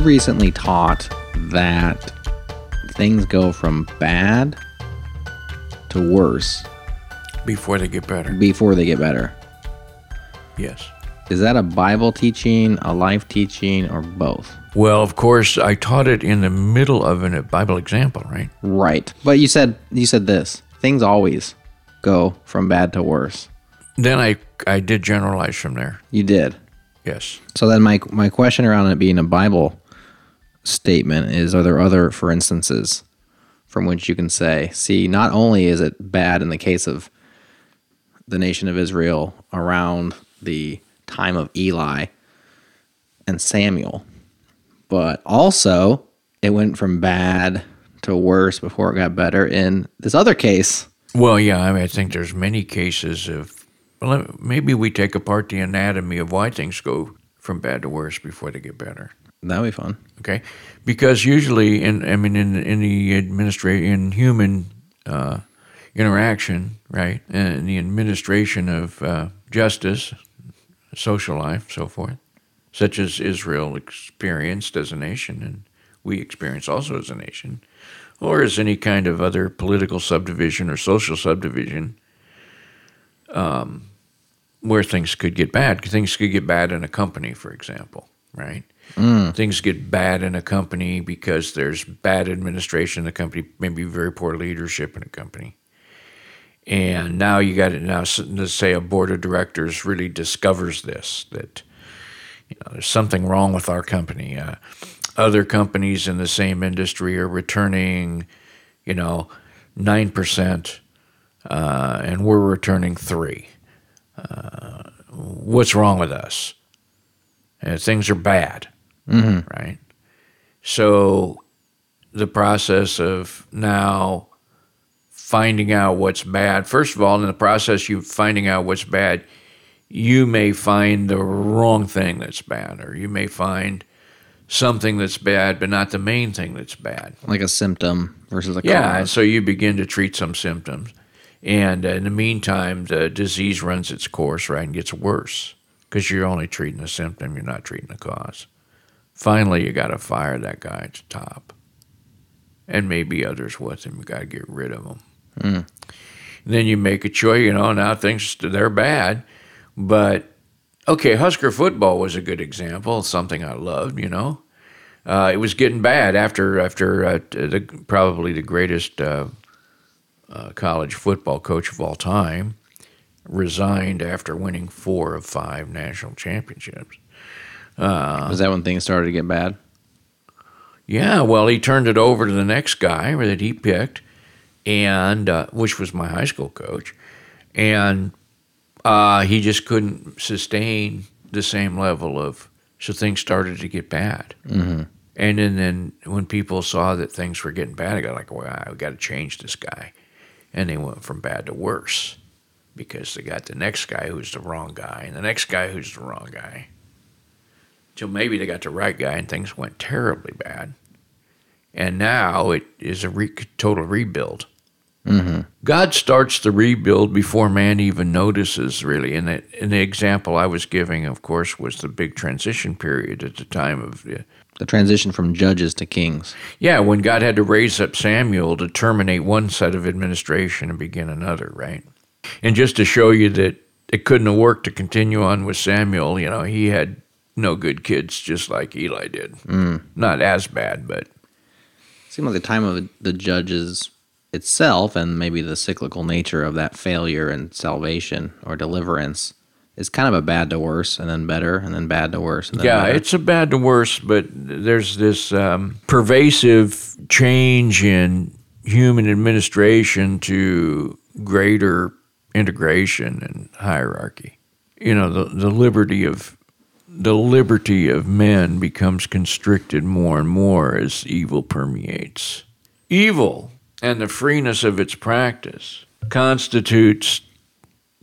you recently taught that things go from bad to worse Before they get better. before they get better. Yes. Is that a Bible teaching, a life teaching, or both? Well, of course, I taught it in the middle of a Bible example, right? Right. But you said you said this. Things always go from bad to worse. Then I I did generalize from there. You did. Yes. So then my my question around it being a Bible statement is are there other for instances from which you can say, see, not only is it bad in the case of the nation of Israel around the time of Eli and Samuel, but also it went from bad to worse before it got better in this other case. Well, yeah, I mean, I think there's many cases of. Well, maybe we take apart the anatomy of why things go from bad to worse before they get better. That'd be fun. Okay, because usually, in I mean, in in the administration, in human uh, interaction, right, and the administration of uh, justice, social life, so forth, such as Israel experienced as a nation, and we experience also as a nation, or as any kind of other political subdivision or social subdivision, um, where things could get bad. Things could get bad in a company, for example, right? Things get bad in a company because there's bad administration in the company, maybe very poor leadership in a company. And now you got it. Now, let's say a board of directors really discovers this that you know, there's something wrong with our company. Uh, other companies in the same industry are returning, you know, nine percent, uh, and we're returning three. Uh, what's wrong with us? And things are bad, right? So the process of now finding out what's bad. First of all, in the process you finding out what's bad, you may find the wrong thing that's bad, or you may find something that's bad, but not the main thing that's bad. Like a symptom versus a Yeah, cause. so you begin to treat some symptoms, and uh, in the meantime, the disease runs its course, right, and gets worse because you're only treating the symptom, you're not treating the cause. Finally, you got to fire that guy at the top, and maybe others with him. You got to get rid of them. Then you make a choice. You know, now things they're bad, but okay, Husker football was a good example. Something I loved. You know, uh, it was getting bad after after uh, the, probably the greatest uh, uh, college football coach of all time resigned after winning four of five national championships. Was that when things started to get bad? Yeah, well, he turned it over to the next guy that he picked, and uh, which was my high school coach, and uh, he just couldn't sustain the same level of. So things started to get bad, mm-hmm. and then, then when people saw that things were getting bad, I got like, well, we got to change this guy, and they went from bad to worse because they got the next guy who's the wrong guy, and the next guy who's the wrong guy. Till maybe they got the right guy, and things went terribly bad and now it is a re- total rebuild. Mm-hmm. God starts the rebuild before man even notices, really. And the, and the example I was giving, of course, was the big transition period at the time of, The transition from judges to kings. yeah, when God had to raise up Samuel to terminate one set of administration and begin another, right? And just to show you that it couldn't have worked to continue on with Samuel, you know, he had no good kids, just like Eli did. Not as bad, but seemed like the time of the judges itself and maybe the cyclical nature of that failure and salvation or deliverance is kind of a bad to worse and then better and then bad to worse and then Yeah, better. it's a bad to worse, but there's this um, pervasive change in human administration to greater integration and hierarchy. You know, the, the liberty of the liberty of men becomes constricted more and more as evil permeates. Evil and the freeness of its practice constitutes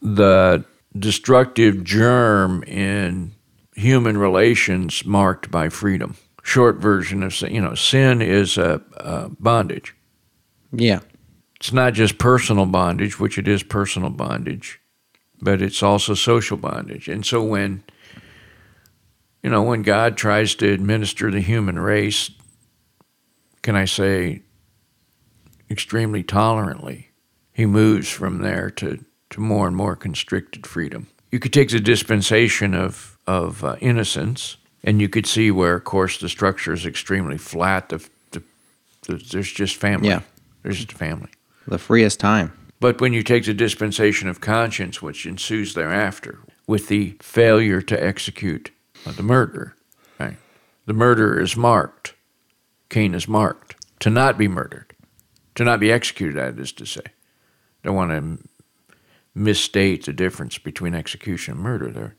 the destructive germ in human relations marked by freedom. Short version of sin, you know, sin is a, a bondage. yeah. It's not just personal bondage, which it is personal bondage, but it's also social bondage. And so when you know, when God tries to administer the human race, can I say, extremely tolerantly, he moves from there to, to more and more constricted freedom. You could take the dispensation of, of uh, innocence, and you could see where, of course, the structure is extremely flat. The, the, the, there's just family. Yeah. There's just family. The freest time. But when you take the dispensation of conscience, which ensues thereafter, with the failure to execute the murder, right? The murderer is marked. Cain is marked to not be murdered, to not be executed, that is to say. Don't want to misstate the difference between execution and murder. They're,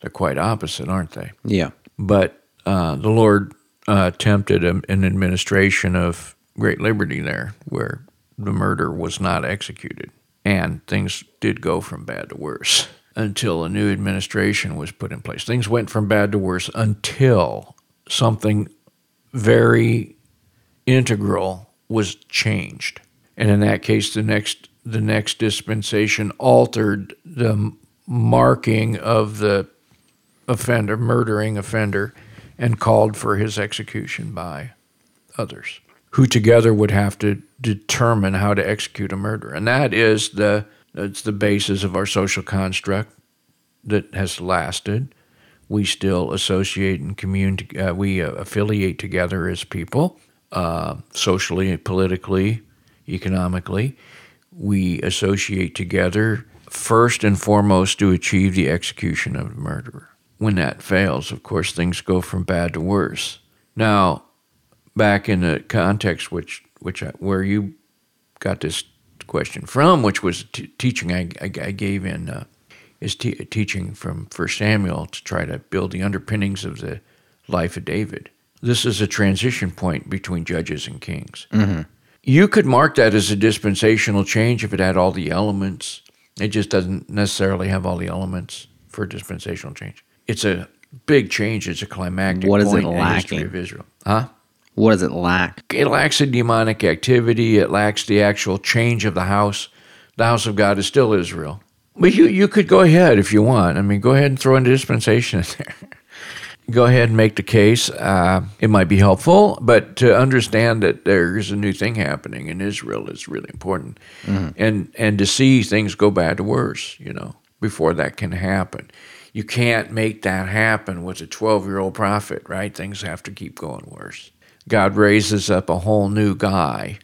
they're quite opposite, aren't they? Yeah. But uh, the Lord uh, attempted an administration of great liberty there, where the murder was not executed. And things did go from bad to worse until a new administration was put in place. Things went from bad to worse until something very integral was changed. And in that case, the next the next dispensation altered the marking of the offender, murdering offender, and called for his execution by others, who together would have to determine how to execute a murder. And that is the that's the basis of our social construct that has lasted. We still associate and commune. Uh, we uh, affiliate together as people, uh, socially, politically, economically. We associate together first and foremost to achieve the execution of the murderer. When that fails, of course, things go from bad to worse. Now, back in the context which which I, where you got this question from, which was t- teaching I, I, I, gave in uh, is t- teaching from First Samuel to try to build the underpinnings of the life of David. This is a transition point between judges and kings. Mm-hmm. You could mark that as a dispensational change if it had all the elements. It just doesn't necessarily have all the elements for dispensational change. It's a big change. It's a climactic what is point it in the history of Israel. Huh? What does it lack? It lacks a demonic activity. It lacks the actual change of the house. The house of God is still Israel. But you, you could go ahead if you want. I mean, go ahead and throw in dispensation in there. go ahead and make the case. Uh, it might be helpful, but to understand that there's a new thing happening in Israel is really important, and and to see things go bad to worse, you know, before that can happen. You can't make that happen with a 12 year old prophet, right? Things have to keep going worse. God raises up a whole new guy,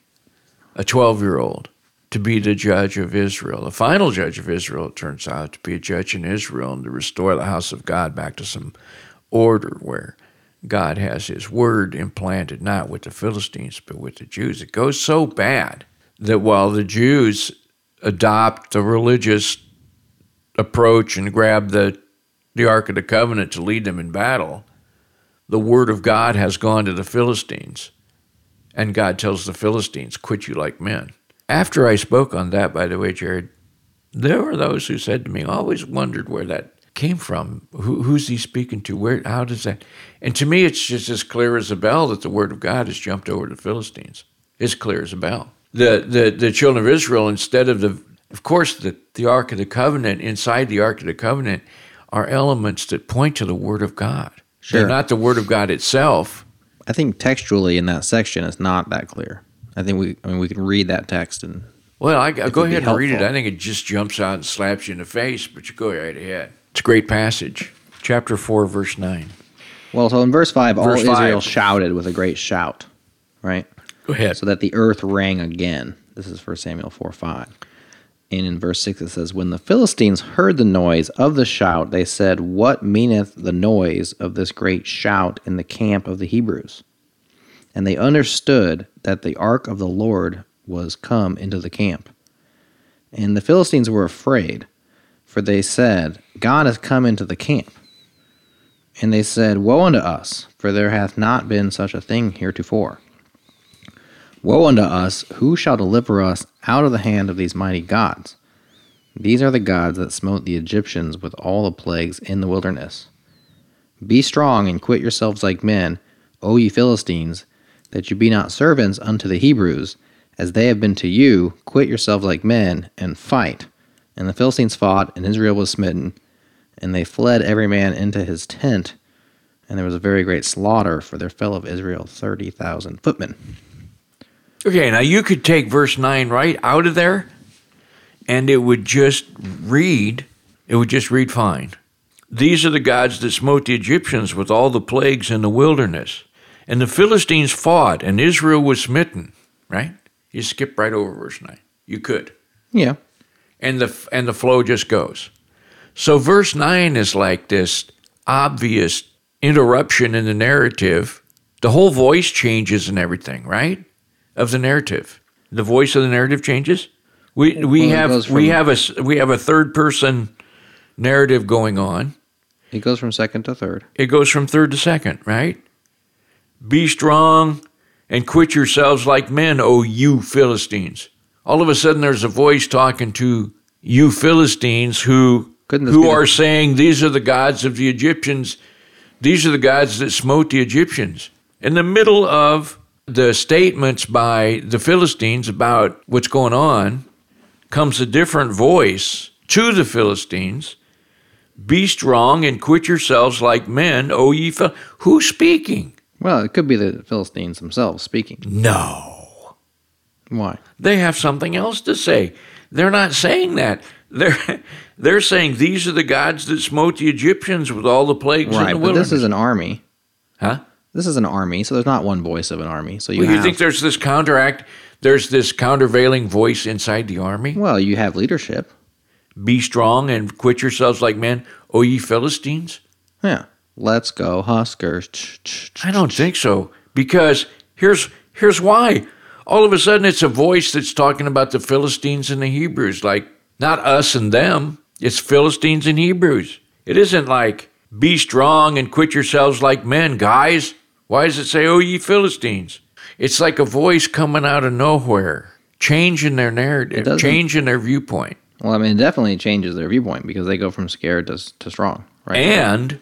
a 12 year old, to be the judge of Israel. The final judge of Israel, it turns out, to be a judge in Israel and to restore the house of God back to some order where God has his word implanted, not with the Philistines, but with the Jews. It goes so bad that while the Jews adopt the religious approach and grab the, the Ark of the Covenant to lead them in battle, the word of God has gone to the Philistines. And God tells the Philistines, quit you like men. After I spoke on that, by the way, Jared, there were those who said to me, always wondered where that came from. Who, who's he speaking to? Where? How does that? And to me, it's just as clear as a bell that the word of God has jumped over the Philistines. It's clear as a bell. The the the children of Israel, instead of the, of course, the the Ark of the Covenant. Inside the Ark of the Covenant are elements that point to the word of God. Sure. They're not the word of God itself. I think textually in that section it's not that clear. I think we I mean we can read that text and Well, I, go ahead and read it. I think it just jumps out and slaps you in the face, but you go right ahead. It's a great passage. Chapter 4, verse 9. well so in verse 5 all five. Israel shouted with a great shout, right? Go ahead. So that the earth rang again. This is 1 Samuel 4 5. And in verse 6 it says, When the Philistines heard the noise of the shout, they said, What meaneth the noise of this great shout in the camp of the Hebrews? And they understood that the ark of the Lord was come into the camp. And the Philistines were afraid, for they said, God is come into the camp. And they said, Woe unto us, for there hath not been such a thing heretofore. Woe unto us, who shall deliver us out of the hand of these mighty gods? These are the gods that smote the Egyptians with all the plagues in the wilderness. Be strong and quit yourselves like men, O ye Philistines, that you be not servants unto the Hebrews, as they have been to you. Quit yourselves like men, and fight. And the Philistines fought, and Israel was smitten, and they fled every man into his tent, And there was a very great slaughter, for there fell of Israel 30,000 footmen. Okay, now you could take verse 9 right out of there, and it would just read, it would just read fine. These are the gods that smote the Egyptians with all the plagues in the wilderness. And the Philistines fought, and Israel was smitten, right? You skip right over verse 9. You could. Yeah. And the, and the flow just goes. So verse 9 is like this obvious interruption in the narrative. The whole voice changes and everything, right? Of the narrative. The voice of the narrative changes. We we Well, have we have a we have a third person narrative going on. It goes from second to third. It goes from third to second, right? Be strong and quit yourselves like men, O you Philistines. All of a sudden, there's a voice talking to you Philistines who Couldn't who are saying these are the gods of the Egyptians. These are the gods that smote the Egyptians. In the middle of the statements by the Philistines about what's going on, comes a different voice to the Philistines be strong and quit yourselves like men, O ye Phil. Who's speaking? Well, it could be the Philistines themselves speaking. No. Why? They have something else to say. They're not saying that. They're they're saying these are the gods that smote the Egyptians with all the plagues in Right, the but this is an army. huh? This is an army, so there's not one voice of an army. So you Well, you have, think there's this counteract? There's this countervailing voice inside the army. well, you have leadership. Be strong and quit yourselves like men, O ye Philistines. Yeah. Let's go, Huskers. I don't think so because here's here's why. All of a sudden, it's a voice that's talking about the Philistines and the Hebrews, like not us and them. It's Philistines and Hebrews. It isn't like be strong and quit yourselves like men, guys. Why does it say, "Oh, ye Philistines"? It's like a voice coming out of nowhere, changing their narrative, changing their viewpoint, Well, I mean, it definitely changes their viewpoint because they go from scared to, to strong, right? and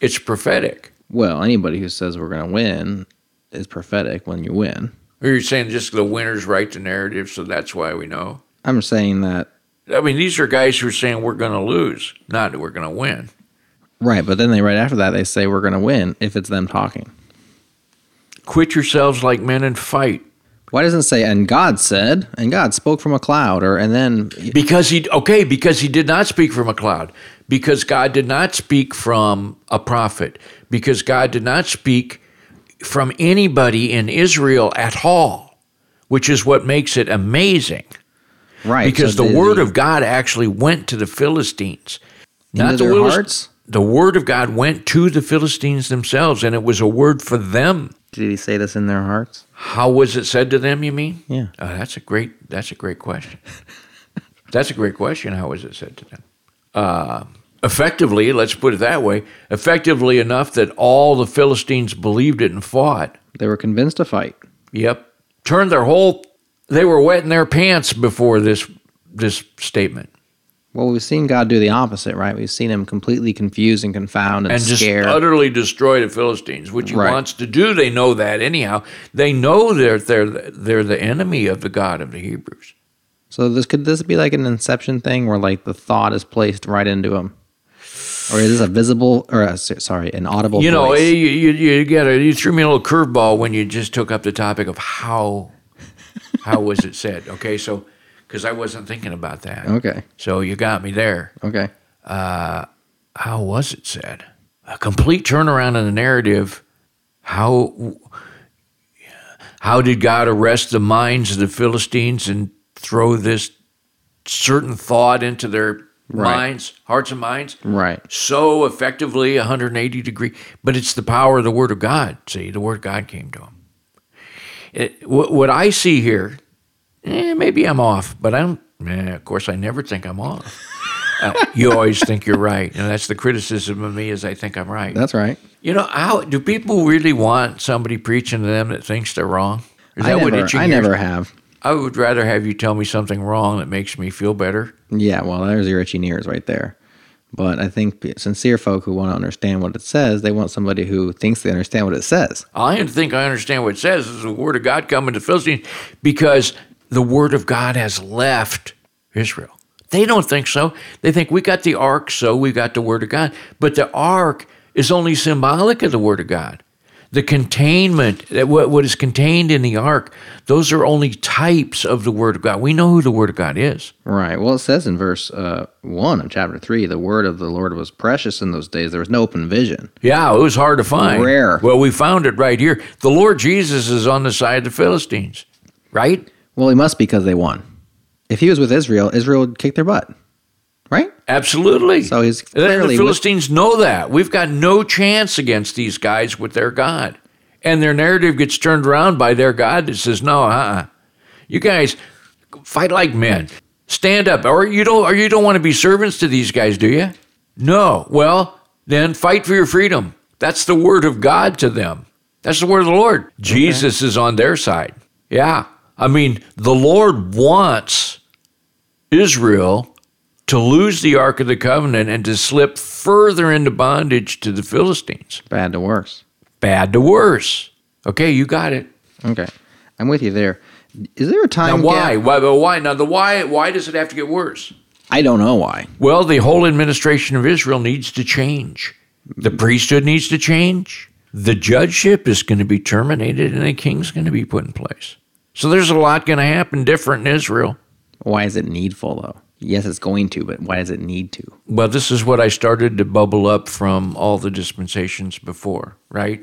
it's prophetic. well, anybody who says we're going to win is prophetic when you win. Or you're saying just the winners write the narrative, so that's why we know. I'm saying that, I mean, these are guys who are saying we're going to lose, not that we're going to win. right, but then they right after that they say we're going to win if it's them talking. Quit yourselves like men and fight. Why doesn't it say and God said and God spoke from a cloud or and then Because he, okay, because he did not speak from a cloud. Because God did not speak from a prophet. Because God did not speak from anybody in Israel at all, which is what makes it amazing. right Because so the did word of God actually went to the Philistines. their Willis- hearts. The word of God went to the Philistines themselves, and it was a word for them. Did he say this in their hearts? How was it said to them? You mean? Yeah. Oh, that's a great. That's a great question. that's a great question. How was it said to them? Uh, effectively, let's put it that way. Effectively enough that all the Philistines believed it and fought. They were convinced to fight. Yep. Turned their whole. They were wetting their pants before this this statement Well, we've seen God do the opposite, right? We've seen him completely confused and confound and, and just utterly destroy the Philistines, which he Right. wants to do. They know that anyhow. They know they're they're they're the enemy of the God of the Hebrews. so this could this be like an inception thing where like the thought is placed right into him? Or is this a visible or uh, a, sorry, an audible You know, you, you, you get a, you threw me a little curveball when you just took up the topic of how how was it said? Okay, so because I wasn't thinking about that. okay. So you got me there. Okay. Uh, How was it said? A complete turnaround in the narrative. How how did God arrest the minds of the Philistines and throw this certain thought into their Right. minds, hearts and minds? Right. so effectively 180 degree but it's the power of the word of god see the word of god came to him it, what, what i see here eh, maybe i'm off but i'm eh, of course i never think i'm off uh, you always think you're right and that's the criticism of me is i think i'm right That's right. you know how do people really want somebody preaching to them that thinks they're wrong is I that what never, itching I never have. i would rather have you tell me something wrong that makes me feel better Yeah, well, there's your itchy ears right there. But I think sincere folk who want to understand what it says, they want somebody who thinks they understand what it says. I think I understand what it says. is the word of God coming to Philistines because the word of God has left Israel. They don't think so. They think we got the ark, so we got the word of God. But the ark is only symbolic of the Word of God. The containment, that what, what is contained in the ark, those are only types of the Word of God. We know who the Word of God is. Right. Well, it says in verse uh, 1 of chapter 3 the word of the Lord was precious in those days. There was no open vision. Yeah, it was hard to find. Rare. Well, we found it right here. The Lord Jesus is on the side of the Philistines, right? Well, he must because they won. If he was with Israel, Israel would kick their butt. Right? Absolutely. So he's And clearly the with- Philistines know that. We've got no chance against these guys with their God. And their narrative gets turned around by their God that says, no, uh-uh. You guys fight like men. Stand up. Or you don't or you don't want to be servants to these guys, do you? No. Well, then fight for your freedom. That's the word of God to them. That's the word of the Lord. Jesus is on their side. Yeah. I mean, the Lord wants Israel to lose the Ark of the Covenant and to slip further into bondage to the Philistines. Bad to worse. Bad to worse. Okay, you got it. Okay. I'm with you there. Is there a Now time why? gap? Why? But why? Now the why? Why does it have to get worse? I don't know why. Well, the whole administration of Israel needs to change. The priesthood needs to change. The judgeship is going to be terminated, and a king's going to be put in place. So there's a lot going to happen different in Israel. Why is it needful though? Yes, it's going to, but why does it need to? Well, this is what I started to bubble up from all the dispensations before, right?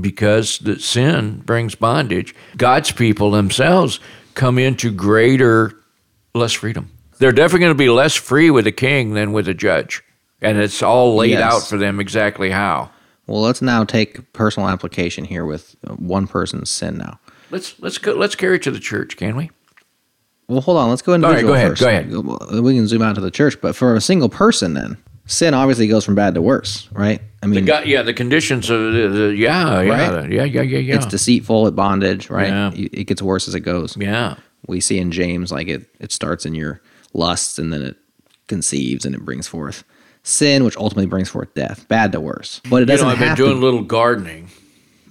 Because the sin brings bondage. God's people themselves come into greater, less freedom. They're definitely going to be less free with a king than with a judge. And it's all laid Yes. out for them exactly how. Well, let's now take personal application here with one person's sin now. Let's let's go let's carry it to the church, can we? Well, hold on. Let's go individual go ahead, first. go ahead. We can zoom out to the church, but for a single person, then sin obviously goes from bad to worse, right? I mean, Got, yeah, the conditions of the, the yeah, yeah, Right. yeah, yeah, yeah, yeah. it's deceitful, at bondage, right? Yeah. It gets worse as it goes. yeah. We see in James like it it starts in your lusts and then it conceives and it brings forth sin, which ultimately brings forth death. Bad to worse, but it doesn't know, I've been doing a to. little gardening.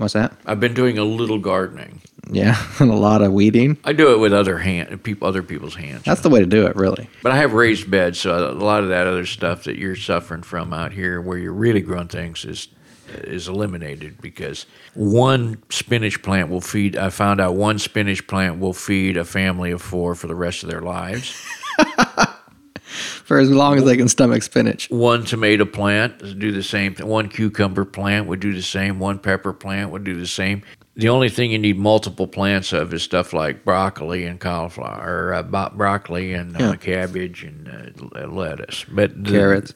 What's that? I've been doing a little gardening. Yeah, and a lot of weeding. I do it with other hand, people, other people's hands. That's the way to do it, really. But I have raised beds, so a lot of that other stuff that you're suffering from out here, where you're really growing things, is is eliminated because one spinach plant will feed. I found out one spinach plant will feed a family of four for the rest of their lives. For as long as they can stomach spinach. One tomato plant would do the same. One cucumber plant would do the same. One pepper plant would do the same. The only thing you need multiple plants of is stuff like broccoli and cauliflower, or uh, broccoli and uh, Yeah. cabbage and uh, lettuce. But the- Carrots,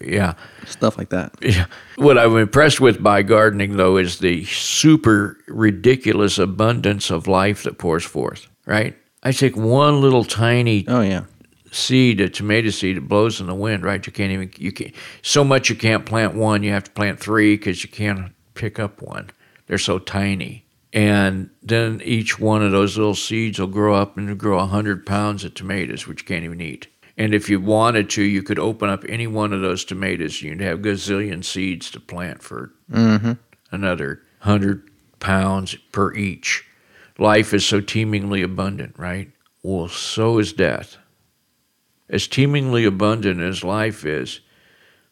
yeah. stuff like that. Yeah. What I'm impressed with by gardening, though, is the super ridiculous abundance of life that pours forth. Right? I take one little tiny Oh yeah. Seed, a tomato seed, it blows in the wind. Right? You can't even you can so much you can't plant one. You have to plant three because you can't pick up one. They're so tiny. And then each one of those little seeds will grow up and grow a hundred pounds of tomatoes, which you can't even eat. And if you wanted to, you could open up any one of those tomatoes. You'd have gazillion seeds to plant for mm-hmm. another hundred pounds per each. Life is so teemingly abundant, right? Well, so is death. As teemingly abundant as life is,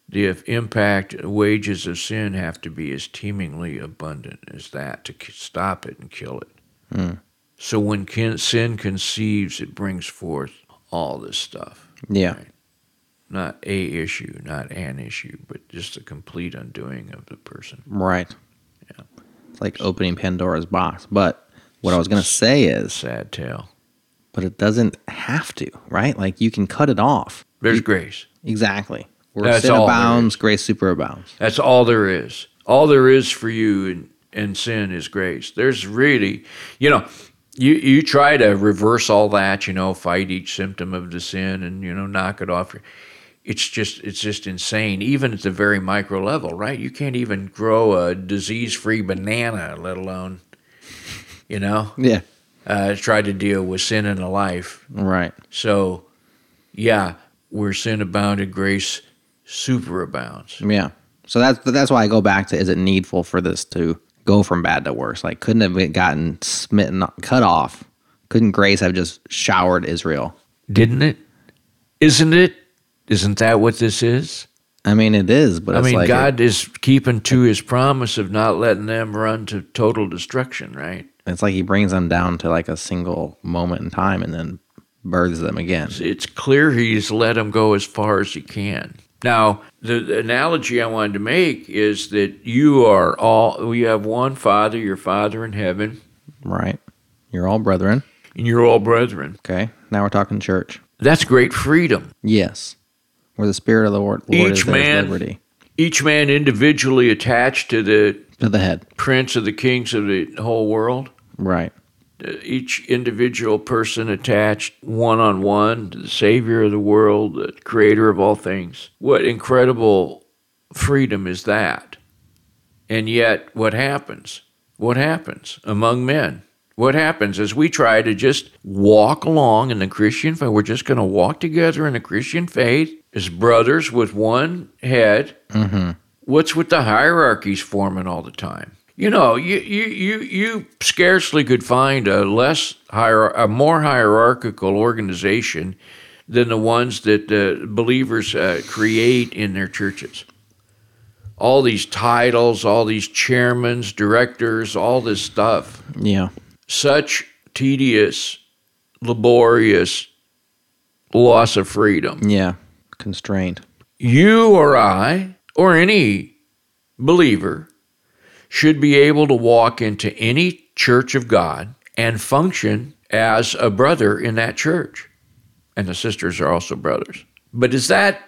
the impact wages of sin have to be as teemingly abundant as that to stop it and kill it. Hmm. So when kin- sin conceives, it brings forth all this stuff. Yeah. Not a issue, not an issue, but just a complete undoing of the person. Right. Yeah. It's like opening Pandora's box. But what I was going to say is, Sad tale. But it doesn't have to, right? Like you can cut it off. There's grace. Exactly. Where That's sin all abounds, grace superabounds. That's all there is. All there is for you in, in sin is grace. There's really, you know, you, you try to reverse all that, you know, fight each symptom of the sin and, you know, knock it off. It's just, it's just insane, even at the very micro level, right? You can't even grow a disease free banana, let alone, you know, Yeah. Uh, try to deal with sin in a life. Right. So, yeah, where sin abounded, grace superabounds. Yeah. So that's that's why I go back to is it needful for this to go from bad to worse? Like couldn't have gotten smitten cut off? Couldn't grace have just showered Israel? Didn't it? Isn't it? Isn't that what this is? I mean, it is, but I mean, like God is keeping to his promise of not letting them run to total destruction, right? It's like he brings them down to like a single moment in time and then births them again. It's clear he's let them go as far as he can. Now, the, the analogy I wanted to make is that you are all, we have one Father, your Father in heaven, Right. You're all brethren. and you're all brethren. Okay. Now we're talking church. That's great freedom. Yes. Where the spirit of the Lord, Lord Each is man- liberty. Each man individually attached to the To the head. prince of the kings of the whole world. Right. Each individual person attached one on one to the Savior of the world, the Creator of all things. What incredible freedom is that? And yet, what happens? What happens among men? What happens as we try to just walk along in the Christian faith? We're just going to walk together in the Christian faith as brothers with one head. Mm-hmm. What's with the hierarchies forming all the time? You know, you you you, you scarcely could find a less hier- a more hierarchical organization than the ones that uh, believers uh, create in their churches. All these titles, all these chairmans, directors, all this stuff. Yeah. Such tedious, laborious loss of freedom Yeah. Constrained. you or I or any believer should be able to walk into any church of God and function as a brother in that church. And the sisters are also brothers. But is that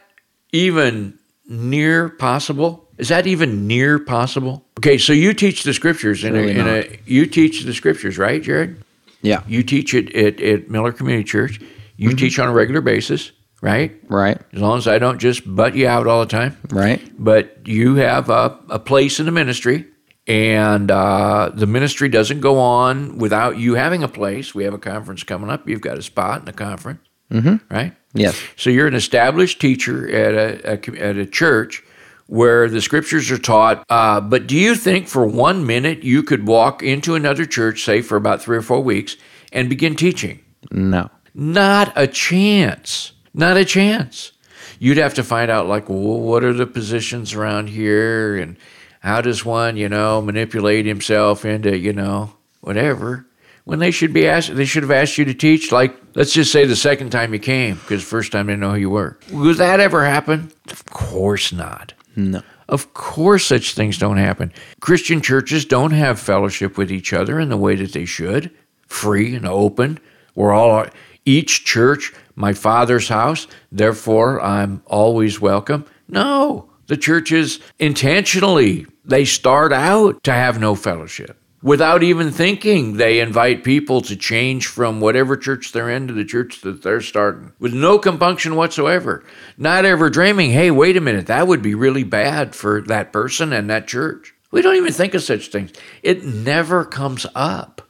even near possible? Is that even near possible? Okay, so you teach the scriptures in, Really a, in a you teach the scriptures, right, Jared? Yeah. You teach it at, at Miller Community Church. You mm-hmm. teach on a regular basis, right? Right. As long as I don't just butt you out all the time. Right. But you have a, a place in the ministry, and uh, the ministry doesn't go on without you having a place. We have a conference coming up. You've got a spot in the conference, mm-hmm. right? Yes. So you're an established teacher at a, a at a church where the scriptures are taught. Uh, but do you think for one minute you could walk into another church, say for about three or four weeks, and begin teaching? No. Not a chance. Not a chance. You'd have to find out, like, well, what are the positions around here, and how does one, you know, manipulate himself into, you know, whatever. When they should be asked, they should have asked you to teach, like, let's just say the second time you came, because first time they didn't know who you were. Would that ever happen? Of course not. No. Of course, such things don't happen. Christian churches don't have fellowship with each other in the way that they should, free and open. We're all each church, my father's house, therefore I'm always welcome. No, the churches intentionally they start out to have no fellowship. Without even thinking, they invite people to change from whatever church they're in to the church that they're starting with no compunction whatsoever. Not ever dreaming, hey, wait a minute, that would be really bad for that person and that church. We don't even think of such things. It never comes up.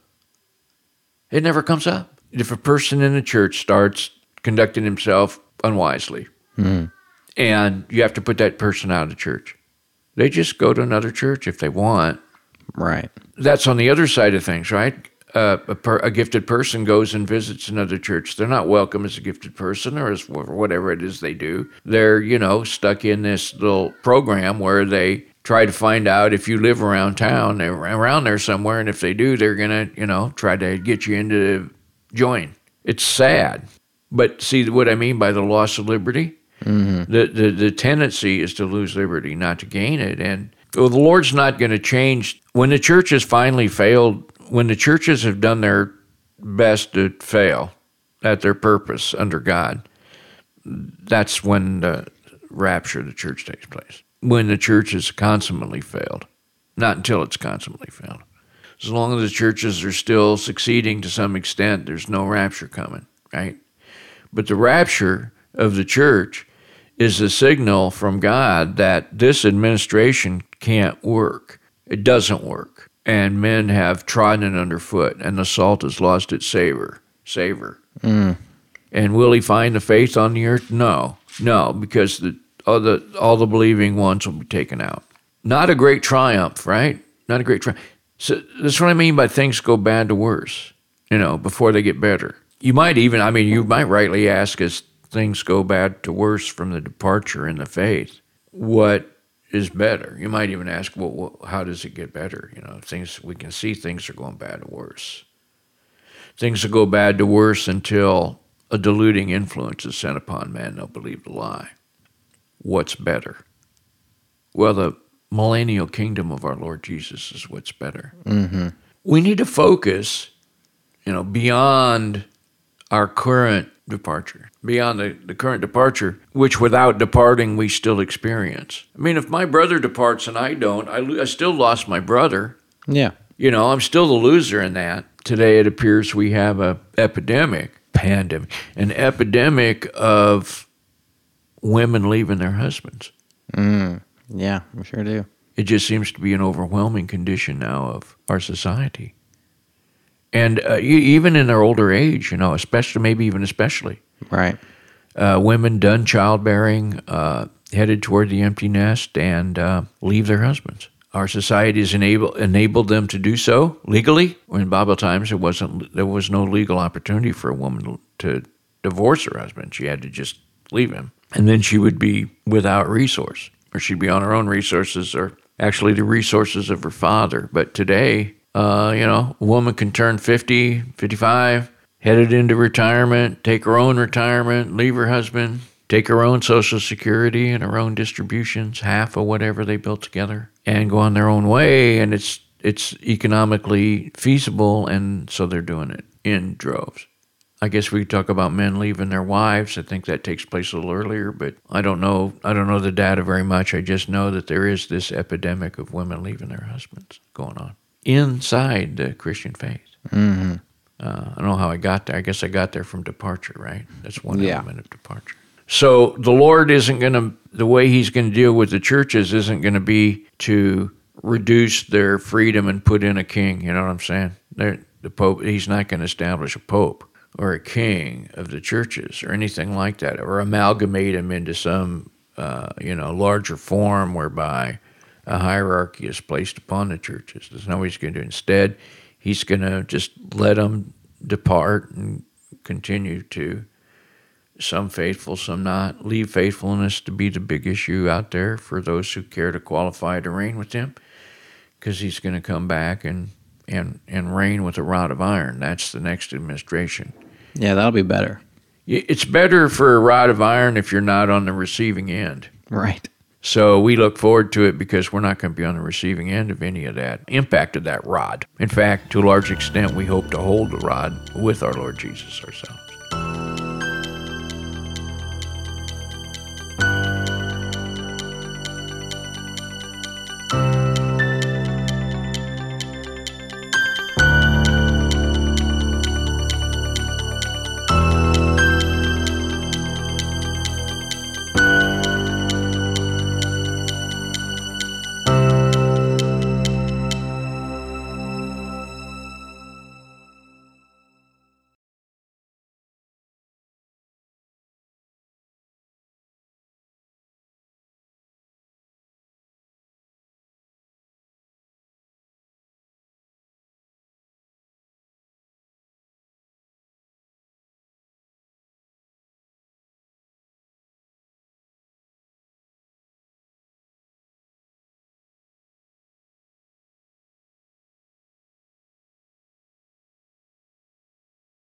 It never comes up. If a person in the church starts conducting himself unwisely, hmm. And you have to put that person out of church, they just go to another church if they want Right. that's on the other side of things, right? Uh, a, per, a gifted person goes and visits another church. They're not welcome as a gifted person or as whatever it is they do. They're, you know, stuck in this little program where they try to find out if you live around town, they're around there somewhere, and if they do, they're gonna, you know, try to get you into join. It's sad, but see what I mean by the loss of liberty. Mm-hmm. The, the the tendency is to lose liberty, not to gain it. And well, the Lord's not going to change when the church has finally failed. When the churches have done their best to fail at their purpose under God, that's when the rapture of the church takes place. When the church has consummately failed, not until it's consummately failed. As long as the churches are still succeeding to some extent, there's no rapture coming, right? But the rapture of the church is a signal from God that this administration can't work. It doesn't work. And men have trodden it underfoot, and the salt has lost its savor. Savor. Hmm. And will he find the faith on the earth? No, no, because the all the all the believing ones will be taken out. Not a great triumph, right? Not a great triumph. So that's what I mean by things go bad to worse. You know, before they get better. You might even, I mean, you might rightly ask as things go bad to worse from the departure in the faith. what is better. You might even ask, well, well, how does it get better? You know, things we can see things are going bad to worse. Things will go bad to worse until a deluding influence is sent upon man. They'll believe the lie. What's better? Well, the millennial kingdom of our Lord Jesus is what's better. Mm-hmm. We need to focus, you know, beyond our current departure, beyond the, the current departure, which without departing we still experience. I mean, if my brother departs and I don't, I, lo- I still lost my brother. Yeah. You know, I'm still the loser in that. Today it appears we have a epidemic, pandemic, an epidemic of women leaving their husbands. Mm. Yeah, we sure do. It just seems to be an overwhelming condition now of our society. And uh, even in their older age, you know, especially, maybe even especially, Right. uh, women done childbearing, uh, headed toward the empty nest, and uh, leave their husbands. Our society has enable, enabled them to do so legally. In Bible times, it wasn't. There was no legal opportunity for a woman to divorce her husband. She had to just leave him, and then she would be without resource, or she'd be on her own resources, or actually the resources of her father. But today, uh, you know, a woman can turn 50, 55, headed into retirement, take her own retirement, leave her husband, take her own Social Security and her own distributions, half of whatever they built together, and go on their own way. And it's it's economically feasible, and so they're doing it in droves. I guess we talk about men leaving their wives. I think that takes place a little earlier, but I don't know. I don't know the data very much. I just know that there is this epidemic of women leaving their husbands going on inside the Christian faith. Mm-hmm. Uh, I don't know how I got there. I guess I got there from departure, right? That's one Yeah. element of departure. So the Lord isn't going to, the way He's going to deal with the churches isn't going to be to reduce their freedom and put in a king. You know what I'm saying? They're, the Pope, He's not going to establish a Pope or a king of the churches or anything like that, or amalgamate them into some, uh, you know, larger form whereby a hierarchy is placed upon the churches. There's no way He's going to do. Instead, He's going to just let them depart and continue to some faithful, some not. Leave faithfulness to be the big issue out there for those who care to qualify to reign with him, because he's going to come back and and and reign with a rod of iron. That's the next administration. Yeah, that'll be better. It's better for a rod of iron if you're not on the receiving end. Right. So we look forward to it because we're not going to be on the receiving end of any of that impact of that rod. In fact, to a large extent, we hope to hold the rod with our Lord Jesus ourselves.